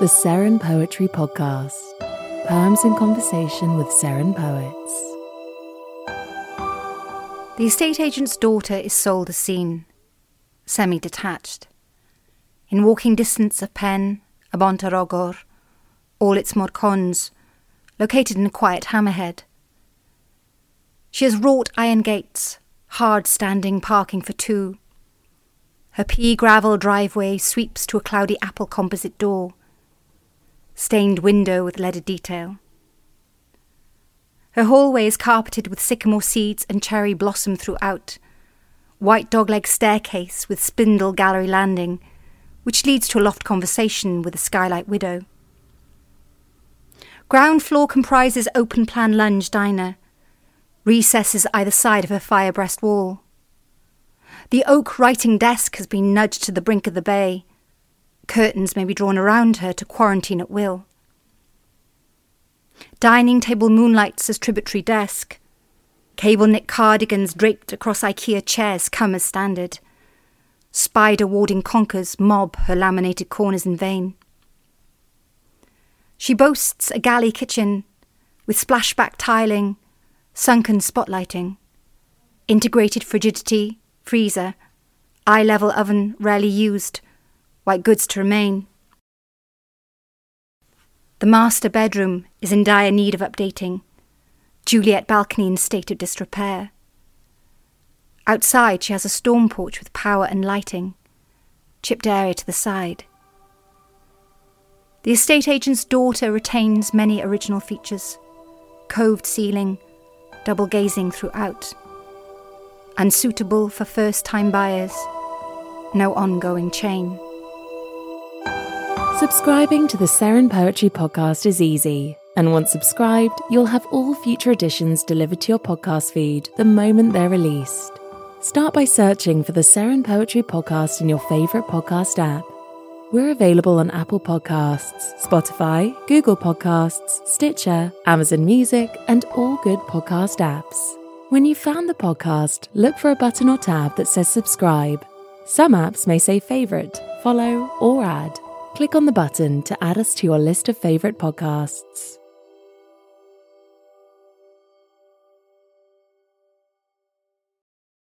the Seren Poetry Podcast. Poems in conversation with Seren poets. The estate agent's daughter is sold as seen, semi detached. In walking distance of Pen, Abontarogor, all its morcons, located in a quiet hammerhead. She has wrought iron gates, hard standing parking for two. Her pea gravel driveway sweeps to a cloudy apple composite door, stained window with leaded detail. Her hallway is carpeted with sycamore seeds and cherry blossom throughout. White dogleg staircase with spindle gallery landing, which leads to a loft conversation with a skylight widow. Ground floor comprises open plan lunge diner, recesses either side of her fire breast wall. The oak writing desk has been nudged to the brink of the bay. Curtains may be drawn around her to quarantine at will. Dining table moonlights as tributary desk. Cable knit cardigans draped across IKEA chairs come as standard. Spider warding conkers mob her laminated corners in vain. She boasts a galley kitchen with splashback tiling, sunken spotlighting, integrated frigidity, freezer, eye level oven rarely used, white goods to remain. The master bedroom is in dire need of updating. Juliet balcony in state of disrepair. Outside, she has a storm porch with power and lighting, chipped area to the side. The estate agent's daughter retains many original features coved ceiling, double gazing throughout. Unsuitable for first time buyers, no ongoing chain. Subscribing to the Seren Poetry Podcast is easy. And once subscribed, you'll have all future editions delivered to your podcast feed the moment they're released. Start by searching for the Seren Poetry Podcast in your favourite podcast app. We're available on Apple Podcasts, Spotify, Google Podcasts, Stitcher, Amazon Music, and all good podcast apps. When you've found the podcast, look for a button or tab that says subscribe. Some apps may say favourite, follow, or add. Click on the button to add us to your list of favourite podcasts.